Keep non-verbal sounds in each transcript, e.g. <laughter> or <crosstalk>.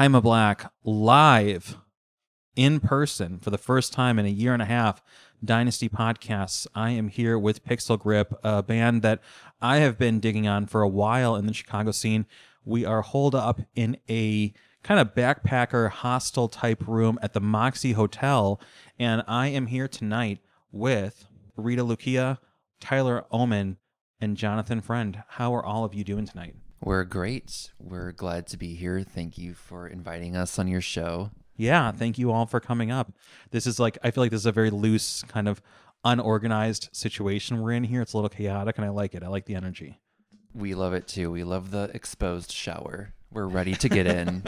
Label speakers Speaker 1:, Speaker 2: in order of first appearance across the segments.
Speaker 1: Jaime Black live in person for the first time in a year and a half. Dynasty podcasts. I am here with Pixel Grip, a band that I have been digging on for a while in the Chicago scene. We are holed up in a kind of backpacker hostel type room at the Moxy Hotel, and I am here tonight with Rita Lukea, Tyler Ommen, and Jonathon Freund. How are all of you doing tonight?
Speaker 2: We're great. We're glad to be here. Thank you for inviting us on your show.
Speaker 1: Yeah, thank you all for coming up. This is like I feel like this is a very loose kind of unorganized situation we're in here. It's a little chaotic and I like it. I like the energy.
Speaker 2: We love it too. We love the exposed shower. We're ready to get in.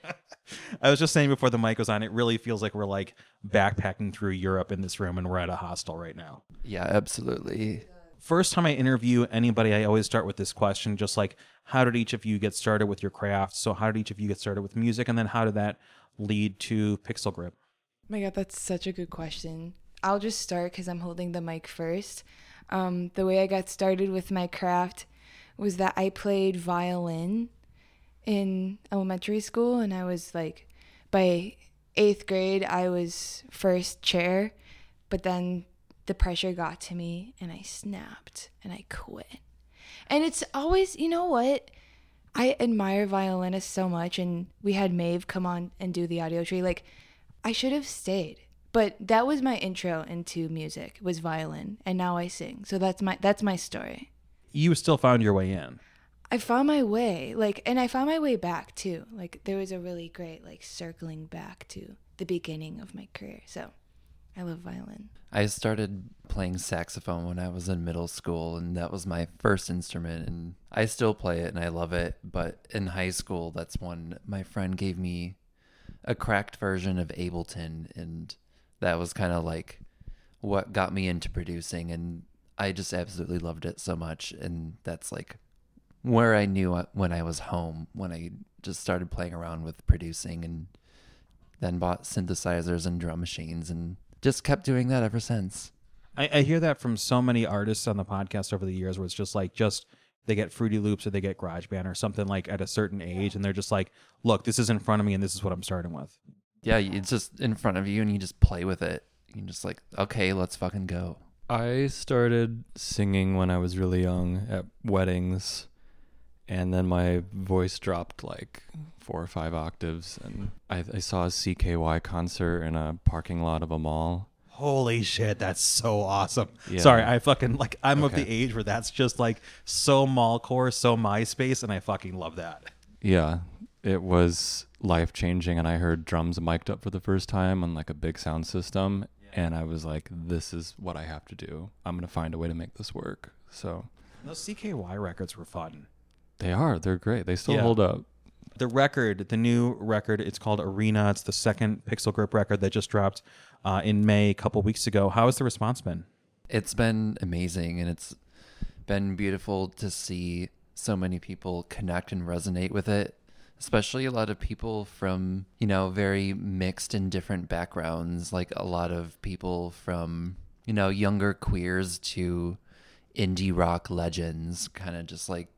Speaker 2: <laughs>
Speaker 1: I was just saying before the mic was on, it really feels like we're like backpacking through Europe in this room and we're at a hostel right now.
Speaker 2: yeah, absolutely.
Speaker 1: First time I interview anybody, I always start with this question just like, how did each of you get started with your craft? So, how did each of you get started with music? And then, how did that lead to Pixel Grip?
Speaker 3: my god, that's such a good question. I'll just start because I'm holding the mic first. Um, the way I got started with my craft was that I played violin in elementary school, and I was like, by eighth grade, I was first chair, but then the pressure got to me, and I snapped and I quit. And it's always, you know what? I admire violinists so much, and we had Maeve come on and do the Audiotree. Like, I should have stayed, but that was my intro into music was violin, and now I sing. So that's my that's my story.
Speaker 1: You still found your way in.
Speaker 3: I found my way, like, and I found my way back too. Like, there was a really great like circling back to the beginning of my career. So, I love violin.
Speaker 2: I started playing saxophone when I was in middle school, and that was my first instrument. And I still play it and I love it. But in high school, that's when my friend gave me a cracked version of Ableton, and that was kind of like what got me into producing. And I just absolutely loved it so much. And that's like where I knew when I was home, when I just started playing around with producing and then bought synthesizers and drum machines and just kept doing that ever since.
Speaker 1: I, I hear that from so many artists on the podcast over the years where it's just like just they get Fruity Loops or they get GarageBand or something like at a certain age and they're just like, look, this is in front of me and this is what I'm starting with.
Speaker 2: Yeah, it's just in front of you and you just play with it. You just like, okay, let's fucking go.
Speaker 4: I started singing when I was really young at weddings, and then my voice dropped like four or five octaves, and I, I saw a CKY concert in a parking lot of a mall.
Speaker 1: Holy shit, that's so awesome.
Speaker 4: Yeah.
Speaker 1: Sorry, I fucking like I'm of the age where that's just like so mallcore, so MySpace, and I fucking love that.
Speaker 4: Yeah, it was life changing, and I heard drums mic'd up for the first time on like a big sound system, and I was like, "This is what I have to do. I'm gonna find a way to make this work." So
Speaker 1: Those CKY records were fun.
Speaker 4: they are, they're great. They still
Speaker 1: Yeah.
Speaker 4: hold up.
Speaker 1: The record, the new record, it's called Arena. It's the second Pixel Grip record that just dropped uh, in May a couple weeks ago. How has the response been?
Speaker 2: It's been amazing and it's been beautiful to see so many people connect and resonate with it, especially a lot of people from, you know, very mixed and different backgrounds, like a lot of people from, you know, younger queers to indie rock legends, kind of just like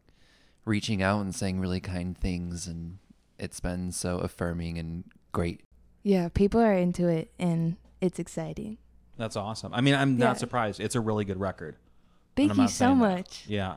Speaker 2: reaching out and saying really kind things and it's been so affirming and great.
Speaker 3: Yeah, people are into it, and it's exciting.
Speaker 1: That's awesome. I mean, I'm
Speaker 3: Yeah.
Speaker 1: not surprised. It's a really good record.
Speaker 3: Thank you so
Speaker 1: saying that.
Speaker 3: much.
Speaker 1: Yeah.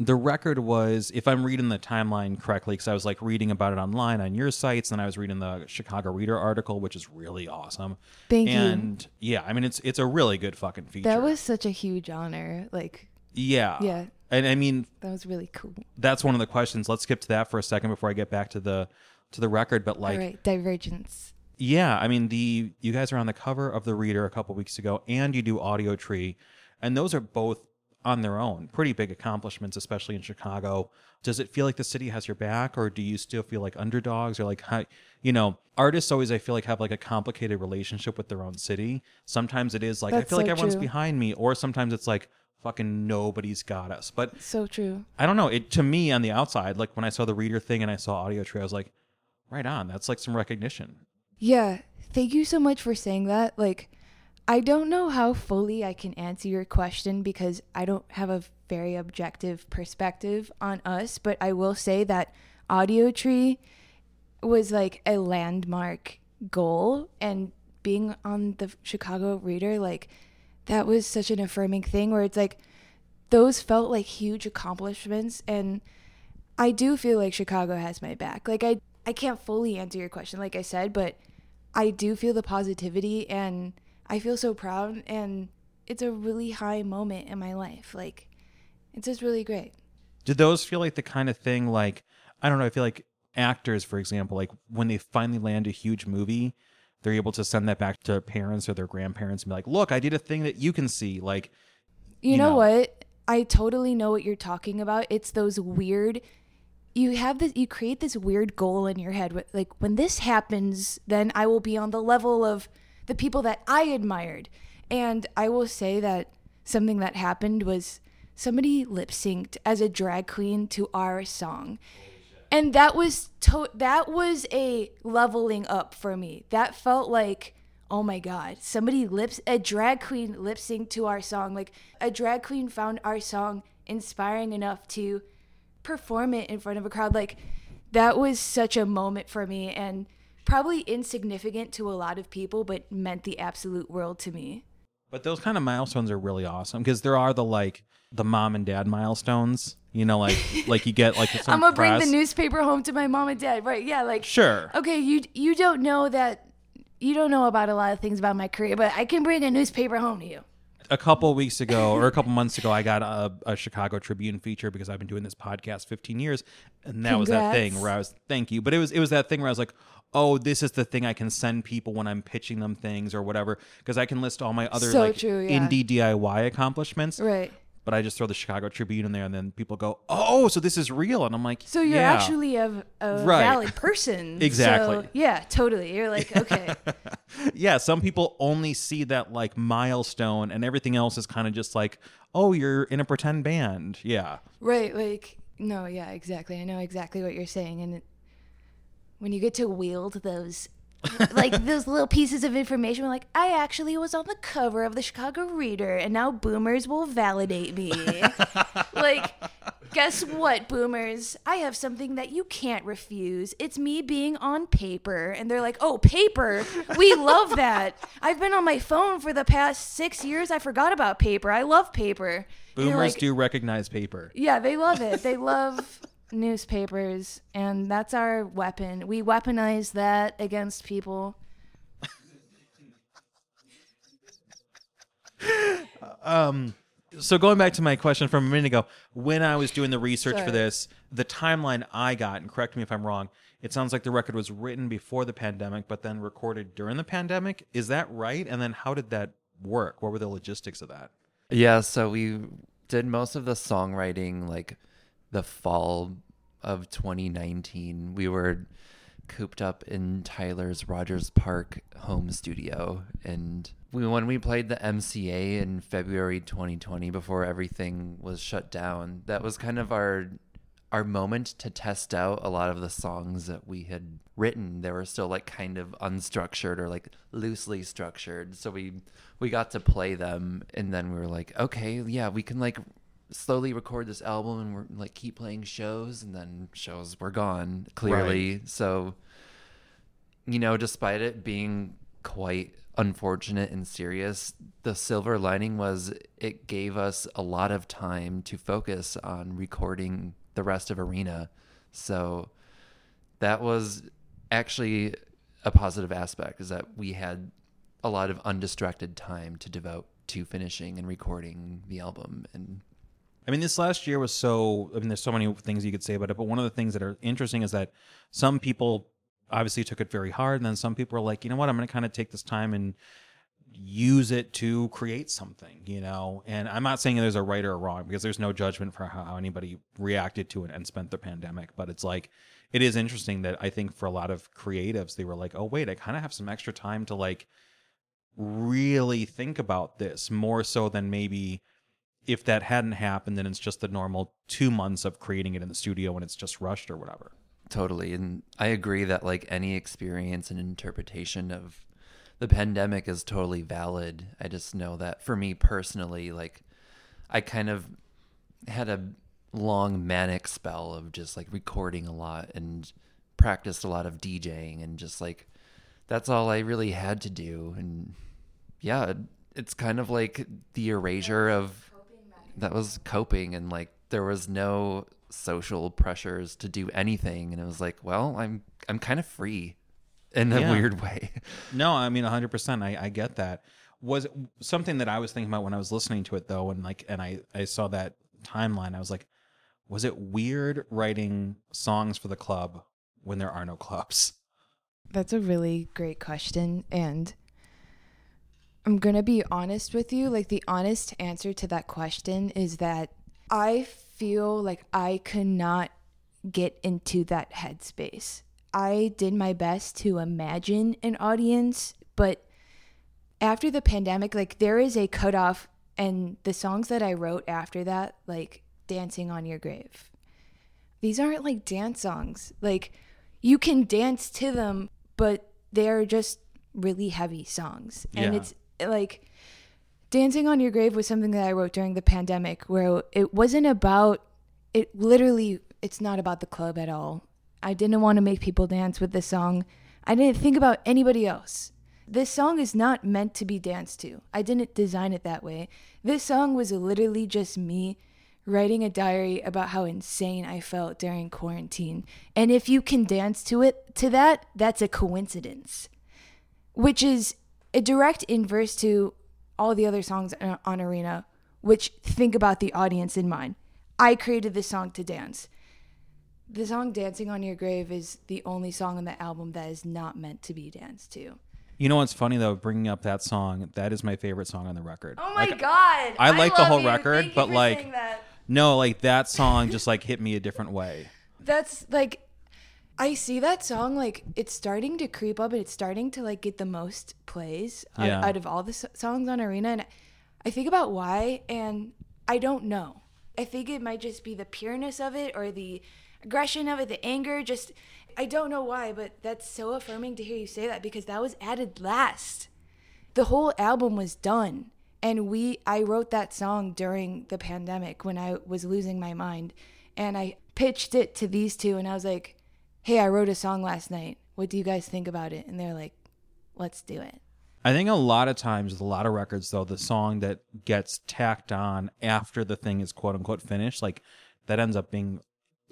Speaker 1: The record was, if I'm reading the timeline correctly, because I was like reading about it online on your sites, and I was reading the Chicago Reader article, which is really awesome.
Speaker 3: Thank you.
Speaker 1: and yeah, I mean, it's it's a really good fucking feature.
Speaker 3: That was such a huge honor. Like,
Speaker 1: yeah,
Speaker 3: yeah,
Speaker 1: And I mean,
Speaker 3: that was really cool.
Speaker 1: that's one of the questions. Let's skip to that for a second before I get back to the to the record. But like,
Speaker 3: All right, divergence.
Speaker 1: yeah, I mean the you guys are on the cover of the Reader a couple weeks ago, and you do Audiotree, and those are both on their own pretty big accomplishments, especially in Chicago. Does it feel like the city has your back, or do you still feel like underdogs, or like how you know artists always I feel like have like a complicated relationship with their own city. Sometimes it is like I
Speaker 3: That's
Speaker 1: feel like everyone's
Speaker 3: true.
Speaker 1: behind me, or sometimes it's like fucking nobody's got us. But
Speaker 3: So true.
Speaker 1: I don't know. It to me on the outside, like when I saw the Reader thing and I saw Audiotree, I was like, right on. That's like some recognition.
Speaker 3: Yeah, thank you so much for saying that. Like, I don't know how fully I can answer your question because I don't have a very objective perspective on us, but I will say that Audiotree was like a landmark goal and being on the Chicago Reader like that was such an affirming thing where it's like those felt like huge accomplishments and I do feel like Chicago has my back. Like I I can't fully answer your question like I said, but I do feel the positivity and I feel so proud and it's a really high moment in my life. Like it's just really great.
Speaker 1: Did those feel like the kind of thing like I don't know, I feel like actors, for example, like when they finally land a huge movie, they're able to send that back to parents or their grandparents and be like, look, I did a thing that you can see. Like
Speaker 3: You, know, what? I totally know what you're talking about. It's those weird you have this you create this weird goal in your head like when this happens then I will be on the level of the people that I admired. And I will say that something that happened was somebody lip synced as a drag queen to our song. And that was to- that was a leveling up for me. That felt like oh my god, somebody lips a drag queen lip synced to our song. Like a drag queen found our song inspiring enough to perform it in front of a crowd. Like that was such a moment for me and probably insignificant to a lot of people, but meant the absolute world to me.
Speaker 1: But those kind of milestones are really awesome because there are the like the mom and dad milestones. You know, like like you get like <laughs> some
Speaker 3: I'm gonna bring the newspaper home to my mom and dad. Right? Yeah. Like
Speaker 1: Sure.
Speaker 3: okay, you you don't know that you don't know about a lot of things about my career, but I can bring a newspaper home to you.
Speaker 1: a couple weeks ago or a couple months ago, I got a, a Chicago Tribune feature because I've been doing this podcast 15 years, and that was that thing where I was thank you, but it was it was that thing where I was like, oh, this is the thing I can send people when I'm pitching them things or whatever because I can list all my other
Speaker 3: So
Speaker 1: like
Speaker 3: true, yeah.
Speaker 1: indie DIY accomplishments,
Speaker 3: Right.
Speaker 1: But I just throw the Chicago Tribune in there, and then people go, oh, so this is real, and I'm like,
Speaker 3: So you're
Speaker 1: yeah.
Speaker 3: actually a, a
Speaker 1: Right.
Speaker 3: valid <laughs> person.
Speaker 1: Exactly.
Speaker 3: So, yeah, totally. You're like, okay. <laughs>
Speaker 1: yeah, some people only see that like milestone, and everything else is kind of just like, oh, you're in a pretend band, yeah.
Speaker 3: right. Like, no, yeah, exactly. I know exactly what you're saying. And it, when you get to wield those, like those little pieces of information, were like, I actually was on the cover of the Chicago Reader, and now boomers will validate me. <laughs> like, guess what, boomers? I have something that you can't refuse. It's me being on paper. And they're like, oh, paper? We love that. I've been on my phone for the past six years. I forgot about paper. I love paper.
Speaker 1: Boomers
Speaker 3: like,
Speaker 1: do recognize paper.
Speaker 3: Yeah, they love it. They love newspapers. And that's our weapon. We weaponize that against people. <laughs>
Speaker 1: Um, so going back to my question from a minute ago, when I was doing the research for this, the timeline I got, and correct me if I'm wrong, it sounds like the record was written before the pandemic, but then recorded during the pandemic. Is that right? And then how did that work? What were the logistics of that?
Speaker 2: Yeah, so we did most of the songwriting like the fall of 2019. We were cooped up in Tyler's Rogers Park home studio and we when we played the MCA in February 2020 before everything was shut down, that was kind of our our moment to test out a lot of the songs that we had written. They were still like kind of unstructured or like loosely structured. So we we got to play them and then we were like, okay, yeah, we can like slowly record this album and we're like keep playing shows and then shows were gone clearly. So you know, despite it being quite unfortunate and serious, the silver lining was it gave us a lot of time to focus on recording the rest of Arena. So that was actually a positive aspect is that we had a lot of undistracted time to devote to finishing and recording the album and
Speaker 1: I mean, this last year was so. I mean, there's so many things you could say about it, but one of the things that are interesting is that some people obviously took it very hard, and then some people are like, you know what, I'm going to kind of take this time and use it to create something, you know. And I'm not saying there's a right or a wrong because there's no judgment for how, anybody reacted to it and spent the pandemic, but it's like it is interesting that I think for a lot of creatives, they were like, oh wait, I kind of have some extra time to like really think about this more so than maybe if that hadn't happened, then it's just the normal two months of creating it in the studio when it's just rushed or whatever.
Speaker 2: Totally. And I agree that like any experience and interpretation of the pandemic is totally valid. I just know that for me personally, like I kind of had a long manic spell of just like recording a lot and practiced a lot of DJing and just like that's all I really had to do. And yeah, it's kind of like the erasure of that was coping and like there was no social pressures to do anything and it was like well i'm i'm kind of free in a
Speaker 1: Yeah.
Speaker 2: weird <laughs> way
Speaker 1: No, I mean 100%. I, I get that. Was something that I was thinking about when I was listening to it though and like and I I saw that timeline. I was like was it weird writing songs for the club when there are no clubs?
Speaker 3: That's a really great question. And I'm going to be honest with you. Like, the honest answer to that question is that I feel like I could not get into that headspace. I did my best to imagine an audience, but after the pandemic, like, there is a cutoff. And the songs that I wrote after that, like Dancing on Your Grave, these aren't like dance songs. Like, you can dance to them, but they're just really heavy songs. And
Speaker 1: Yeah.
Speaker 3: it's like Dancing on Your Grave was something that I wrote during the pandemic where it wasn't about it literally it's not about the club at all. I didn't want to make people dance with this song. I didn't think about anybody else. This song is not meant to be danced to. I didn't design it that way. This song was literally just me writing a diary about how insane I felt during quarantine. And if you can dance to it to that, that's a coincidence. Which is a direct inverse to all the other songs on Arena, which think about the audience in mind. I created this song to dance. The song Dancing on Your Grave is the only song on the album that is not meant to be danced to.
Speaker 1: You know what's funny though, bringing up that song, that is my favorite song on the record.
Speaker 3: Oh my
Speaker 1: Like,
Speaker 3: god.
Speaker 1: I like the whole
Speaker 3: you.
Speaker 1: record,
Speaker 3: Thank
Speaker 1: but, like. No, like that song just like hit me a different way.
Speaker 3: That's like I see that song like it's starting to creep up and it's starting to like get the most plays out,
Speaker 1: Yeah.
Speaker 3: out of all the s- songs on Arena and I think about why and I don't know. I think it might just be the pureness of it or the aggression of it, the anger, just I don't know why, but that's so affirming to hear you say that because that was added last. The whole album was done and we I wrote that song during the pandemic when I was losing my mind and I pitched it to these two and I was like, "Hey, I wrote a song last night. What do you guys think about it?" And they're like, "Let's do it."
Speaker 1: I think a lot of times with a lot of records though, the song that gets tacked on after the thing is quote unquote finished, like that ends up being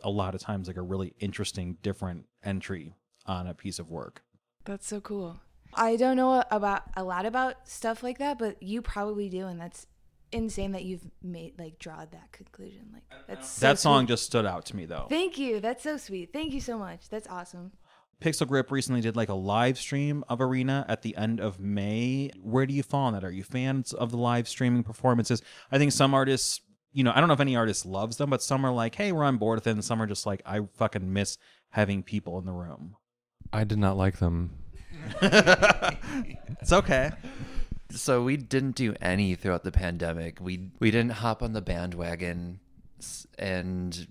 Speaker 1: a lot of times like a really interesting different entry on a piece of work.
Speaker 3: That's so cool. I don't know about a lot about stuff like that, but you probably do and that's insane that you've made like draw that conclusion. Like that's so
Speaker 1: that song
Speaker 3: sweet.
Speaker 1: just stood out to me though.
Speaker 3: Thank you. That's so sweet. Thank you so much. That's awesome.
Speaker 1: Pixel Grip recently did like a live stream of Arena at the end of May. Where do you fall on that? Are you fans of the live streaming performances? I think some artists, you know, I don't know if any artist loves them, but some are like, hey, we're on board with it. And some are just like, I fucking miss having people in the room.
Speaker 4: I did not like them. <laughs>
Speaker 1: It's okay.
Speaker 2: So we didn't do any throughout the pandemic. We we didn't hop on the bandwagon and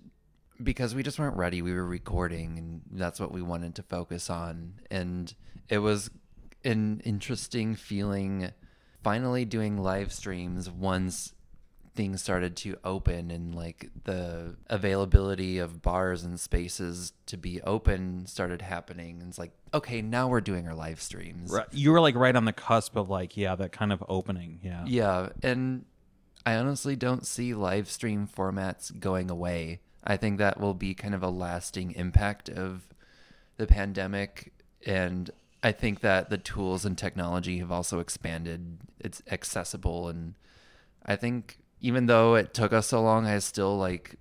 Speaker 2: because we just weren't ready we were recording and that's what we wanted to focus on. And it was an interesting feeling finally doing live streams once things started to open and like the availability of bars and spaces to be open started happening and it's like okay now we're doing our live streams
Speaker 1: Right. You were like right on the cusp of like, yeah, that kind of opening. Yeah.
Speaker 2: yeah, and I honestly don't see live stream formats going away. I think that will be kind of a lasting impact of the pandemic and I think that the tools and technology have also expanded. It's accessible and I think even though it took us so long, I still like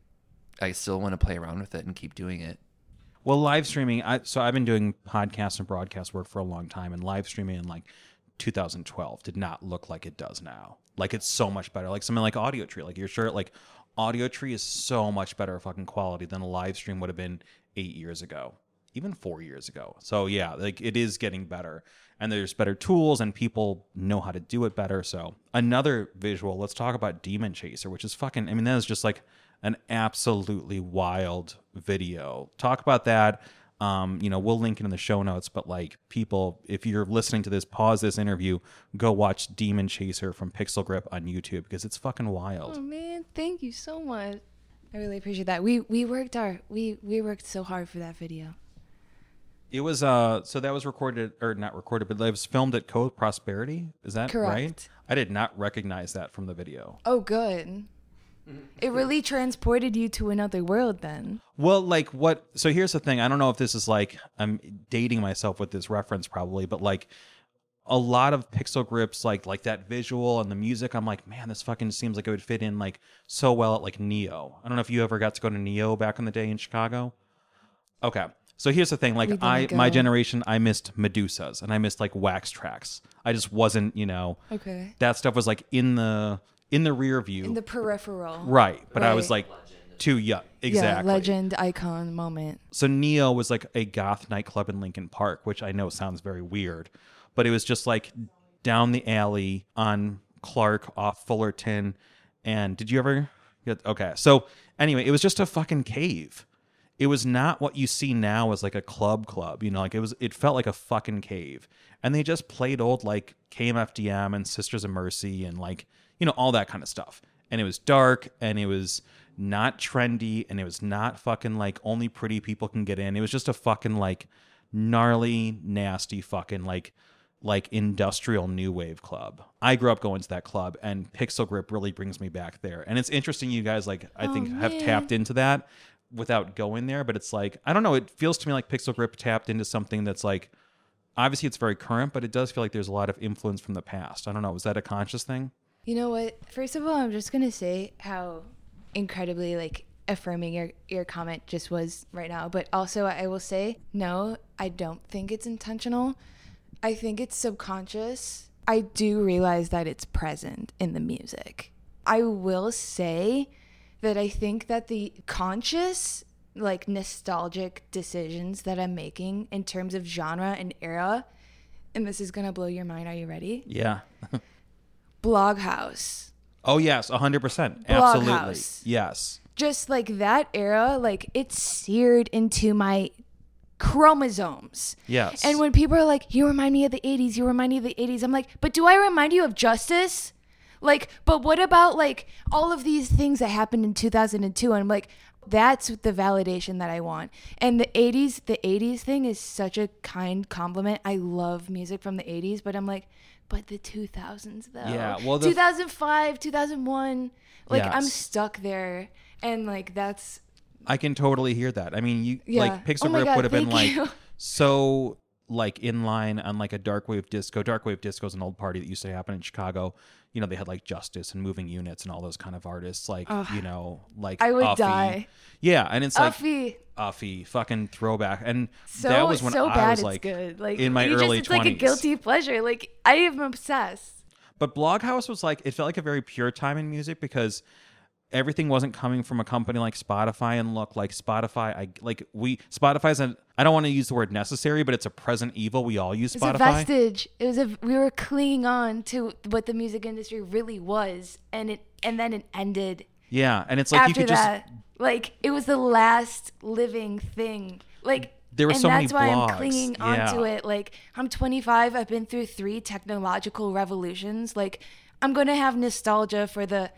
Speaker 2: I still want to play around with it and keep doing it.
Speaker 1: Well, live streaming. I, so I've been doing podcast and broadcast work for a long time, and live streaming in like 2012 did not look like it does now. Like it's so much better. Like something like Audiotree. Like you're sure like Audiotree is so much better fucking quality than a live stream would have been eight years ago, even four years ago. So yeah, like it is getting better, and there's better tools, and people know how to do it better. So another visual. Let's talk about Demon Chaser, which is fucking. I mean, that is just like an absolutely wild video. Talk about that. Um, you know, we'll link it in the show notes, but like people, if you're listening to this, pause this interview, go watch Demon Chaser from Pixel Grip on YouTube because it's fucking wild.
Speaker 3: Oh man, thank you so much. I really appreciate that. We we worked our we we worked so hard for that video.
Speaker 1: It was uh so that was recorded or not recorded, but it was filmed at Co-Prosperity. Is that right?
Speaker 3: Correct.
Speaker 1: I did not recognize that from the video.
Speaker 3: Oh, good. It really transported you to another world then.
Speaker 1: Well, like what? So here's the thing. I don't know if this is like I'm dating myself with this reference, probably, but like a lot of Pixel Grips, like like that visual and the music. I'm like, man, this fucking seems like it would fit in like so well at like Neo. I don't know if you ever got to go to Neo back in the day in Chicago. Okay. So here's the thing, like I my generation, I missed Medusas and I missed like Wax Trax. I just wasn't, you know,
Speaker 3: Okay.
Speaker 1: that stuff was like in the in the rear view.
Speaker 3: In the peripheral.
Speaker 1: right. But I was like too young. Exactly.
Speaker 3: Yeah, legend, icon, moment.
Speaker 1: So Neo was like a goth nightclub in Lincoln Park, which I know sounds very weird, but it was just like down the alley on Clark off Fullerton. And did you ever get okay? So anyway, it was just a fucking cave. It was not what you see now as like a club club, you know, like it was it felt like a fucking cave. And they just played old like KMFDM and Sisters of Mercy and like, you know, all that kind of stuff. And it was dark and it was not trendy and it was not fucking like only pretty people can get in. It was just a fucking like gnarly, nasty fucking like like industrial new wave club. I grew up going to that club and Pixel Grip really brings me back there. And it's interesting you guys like I oh, think have tapped into that without going there, but it's like I don't know, it feels to me like Pixel Grip tapped into something that's like obviously it's very current, but it does feel like there's a lot of influence from the past. I don't know, was that a conscious thing?
Speaker 3: You know what? First of all, I'm just gonna say how incredibly like affirming your your comment just was right now. But also, I will say no. I don't think it's intentional. I think it's subconscious. I do realize that it's present in the music. I will say that I think that the conscious, like nostalgic decisions that I'm making in terms of genre and era, and this is gonna blow your mind. Are you ready?
Speaker 1: Yeah. <laughs>
Speaker 3: Bloghouse.
Speaker 1: Oh yes, hundred percent. Absolutely.
Speaker 3: Bloghouse.
Speaker 1: Yes.
Speaker 3: just like that era, like it's seared into my chromosomes.
Speaker 1: Yes.
Speaker 3: And when people are like, you remind me of the 80s, you remind me of the 80s, I'm like, but do I remind you of justice? Like, but what about like all of these things that happened in 2002? And I'm like, that's the validation that I want. And the 80s, the 80s thing is such a kind compliment. I love music from the 80s, but I'm like, but the 2000s though.
Speaker 1: Yeah, well, the-
Speaker 3: 2005, 2001, like I'm stuck there. And like that's
Speaker 1: I can totally hear that. I mean, you
Speaker 3: Yeah.
Speaker 1: like Pixel
Speaker 3: Oh God,
Speaker 1: would have been like
Speaker 3: you.
Speaker 1: so like in line on like a dark wave disco. Dark wave disco is an old party that used to happen in Chicago. You know, they had like Justice and Moving Units and all those kind of artists. Like you know, like
Speaker 3: I would die.
Speaker 1: Yeah, and it's like
Speaker 3: Uffie.
Speaker 1: Uffie, fucking throwback. And
Speaker 3: So
Speaker 1: that was when
Speaker 3: so
Speaker 1: I
Speaker 3: bad
Speaker 1: was like
Speaker 3: good. Like
Speaker 1: in my early
Speaker 3: just, it's like a guilty pleasure. Like I am obsessed.
Speaker 1: But Bloghouse was like it felt like a very pure time in music because everything wasn't coming from a company like Spotify and look like Spotify I like we Spotify's an I don't want to use the word necessary but it's a present evil we all use Spotify.
Speaker 3: It's a vestige. It was a we were clinging on to what the music industry really was, and it and then it ended
Speaker 1: yeah, and it's like you
Speaker 3: after
Speaker 1: could just
Speaker 3: that. Like it was the last living thing. Like
Speaker 1: There were
Speaker 3: and
Speaker 1: so many
Speaker 3: that's why
Speaker 1: blogs.
Speaker 3: I'm clinging onto
Speaker 1: Yeah.
Speaker 3: it. Like I'm 25. I've been through three technological revolutions. Like I'm gonna have nostalgia for the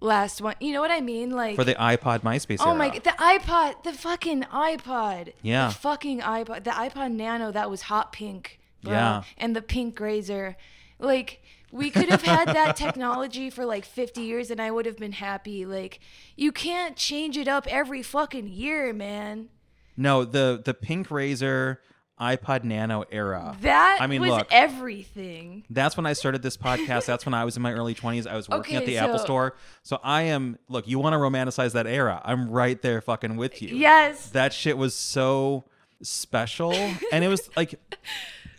Speaker 3: last one. You know what I mean? Like
Speaker 1: for the iPod MySpace
Speaker 3: Oh
Speaker 1: era.
Speaker 3: my god, the iPod, the fucking iPod.
Speaker 1: Yeah.
Speaker 3: The fucking iPod. The iPod Nano that was hot pink, bro.
Speaker 1: Yeah.
Speaker 3: And the pink Razr. Like we could have had that <laughs> technology for like 50 years and I would have been happy. Like you can't change it up every fucking year, man.
Speaker 1: No, the the Pink Razor iPod Nano era.
Speaker 3: That
Speaker 1: I mean,
Speaker 3: was
Speaker 1: look.
Speaker 3: everything.
Speaker 1: That's when I started this podcast. That's when I was in my early 20s. I was working at
Speaker 3: Okay,
Speaker 1: the Apple Store. So I am, look, you want to romanticize that era. I'm right there fucking with you.
Speaker 3: Yes.
Speaker 1: That shit was so special. <laughs> and it was like,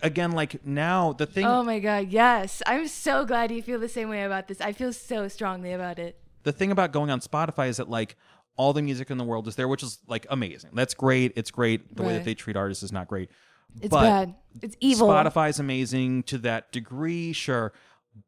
Speaker 1: again, like now the thing,
Speaker 3: Oh my god, yes. I'm so glad you feel the same way about this. I feel so strongly about it.
Speaker 1: the thing about going on Spotify is that like all the music in the world is there, which is like amazing. That's great. It's great. The way that they treat artists is not great.
Speaker 3: It's
Speaker 1: But
Speaker 3: bad. It's evil.
Speaker 1: Spotify's amazing to that degree, sure.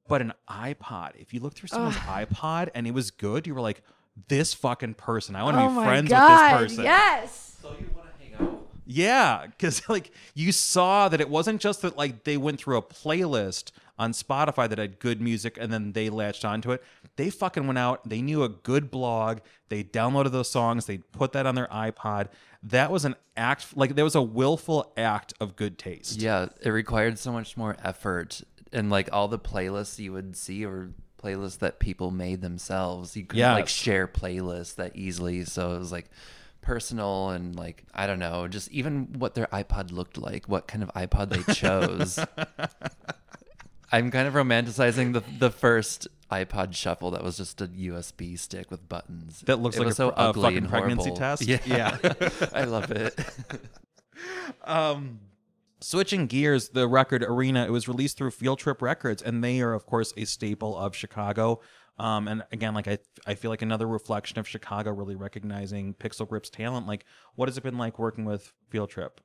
Speaker 1: But an iPod, if you look through someone's iPod and it was good, you were like, this fucking person. I want to
Speaker 3: oh
Speaker 1: be friends
Speaker 3: god.
Speaker 1: with this person.
Speaker 3: Yes.
Speaker 2: So you want to hang out?
Speaker 1: Yeah, because like you saw that it wasn't just that like they went through a playlist on Spotify that had good music and then they latched onto it. They fucking went out, they knew a good blog, they downloaded those songs, they put that on their iPod. That was an act like there was a willful act of good taste.
Speaker 2: Yeah, it required so much more effort, and like all the playlists you would see or playlists that people made themselves, you couldn't like share playlists that easily. So it was like personal and like I don't know, just even what their iPod looked like, what kind of iPod they chose. <laughs> I'm kind of romanticizing the the first iPod Shuffle that was just a USB stick with buttons.
Speaker 1: That looks
Speaker 2: It
Speaker 1: like
Speaker 2: was
Speaker 1: a
Speaker 2: so
Speaker 1: a
Speaker 2: ugly and
Speaker 1: pregnancy
Speaker 2: horrible.
Speaker 1: test?
Speaker 2: Yeah,
Speaker 1: Yeah. <laughs>
Speaker 2: I love it. <laughs>
Speaker 1: Um, switching gears, the record Arena, it was released through Field Trip Records, and they are, of course, a staple of Chicago. Um, and again, like I, I feel like another reflection of Chicago really recognizing Pixel Grip's talent. Like, what has it been like working with Field Trip?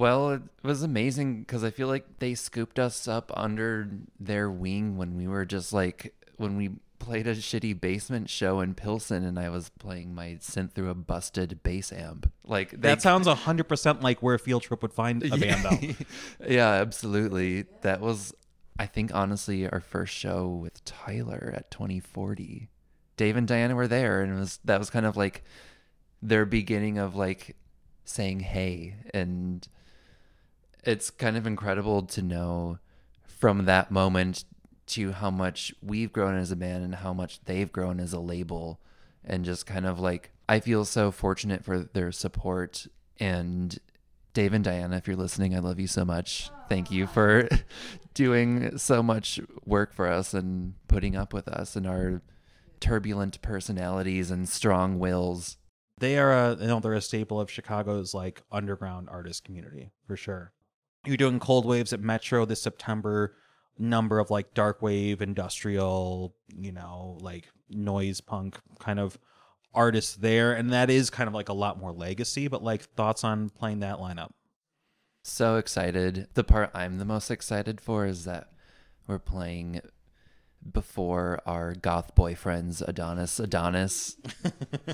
Speaker 2: Well, it was amazing because I feel like they scooped us up under their wing when we were just like when we played a shitty basement show in Pilsen and I was playing my synth through a busted bass amp. Like they-
Speaker 1: That sounds hundred percent like where a Field Trip would find a band, though. <laughs>
Speaker 2: yeah, absolutely. That was I think honestly our first show with Tyler at 2040. Dave and Diana were there and it was that was kind of like their beginning of like saying hey and it's kind of incredible to know from that moment to how much we've grown as a band and how much they've grown as a label and just kind of like I feel so fortunate for their support. And Dave and Diana if you're listening I love you so much. Thank you for <laughs> doing so much work for us and putting up with us and our turbulent personalities and strong wills.
Speaker 1: They are a, you know, they're a staple of Chicago's like underground artist community for sure. You're doing cold waves at Metro this September. Number of like dark wave, industrial, you know, like noise punk kind of artists there, and that is kind of like a lot more legacy. But like thoughts on playing that lineup?
Speaker 2: So excited. The part I'm the most excited for is that we're playing before our goth boyfriends, Adonis. Adonis.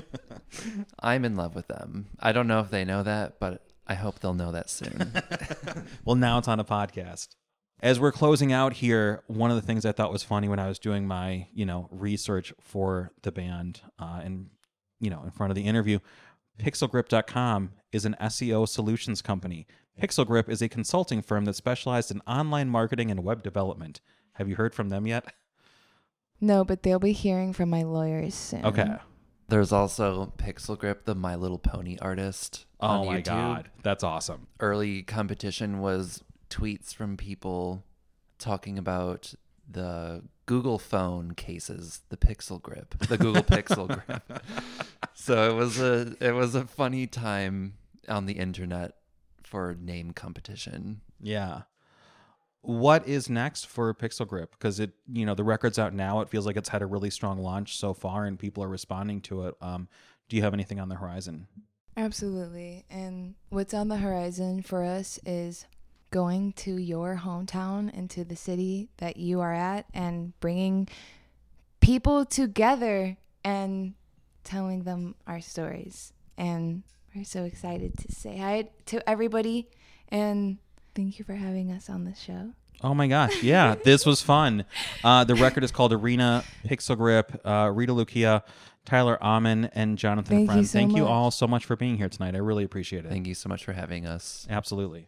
Speaker 2: <laughs> I'm in love with them. I don't know if they know that, but I hope they'll know that soon. <laughs> <laughs>
Speaker 1: well, now it's on a podcast. As we're closing out here, one of the things I thought was funny when I was doing my, you know, research for the band uh, and, you know, in front of the interview, pixelgrip.com is an SEO solutions company. Pixelgrip is a consulting firm that specialized in online marketing and web development. Have you heard from them yet?
Speaker 3: No, but they'll be hearing from my lawyers soon.
Speaker 1: Okay.
Speaker 2: There's also Pixel Grip, the My Little Pony artist.
Speaker 1: Oh my
Speaker 2: YouTube.
Speaker 1: god, that's awesome.
Speaker 2: Early competition was tweets from people talking about the Google phone cases, the Pixel Grip, the Google <laughs> Pixel Grip. So it was a it was a funny time on the internet for name competition.
Speaker 1: Yeah. What is next for Pixel Grip? Because it, you know, the record's out now. It feels like it's had a really strong launch so far, and people are responding to it. Um, do you have anything on the horizon?
Speaker 3: Absolutely. And what's on the horizon for us is going to your hometown and to the city that you are at and bringing people together and telling them our stories. And we're so excited to say hi to everybody and thank you for having us on the show.
Speaker 1: Oh my gosh, yeah, <laughs> this was fun. Uh, the record is called Arena Pixel Grip. Uh, Rita Lukea, Tyler Ommen, and Jonathon
Speaker 3: Thank you
Speaker 1: Freund.
Speaker 3: so
Speaker 1: Thank you all so much for being here tonight. I really appreciate it.
Speaker 2: Thank you so much for having us.
Speaker 1: Absolutely.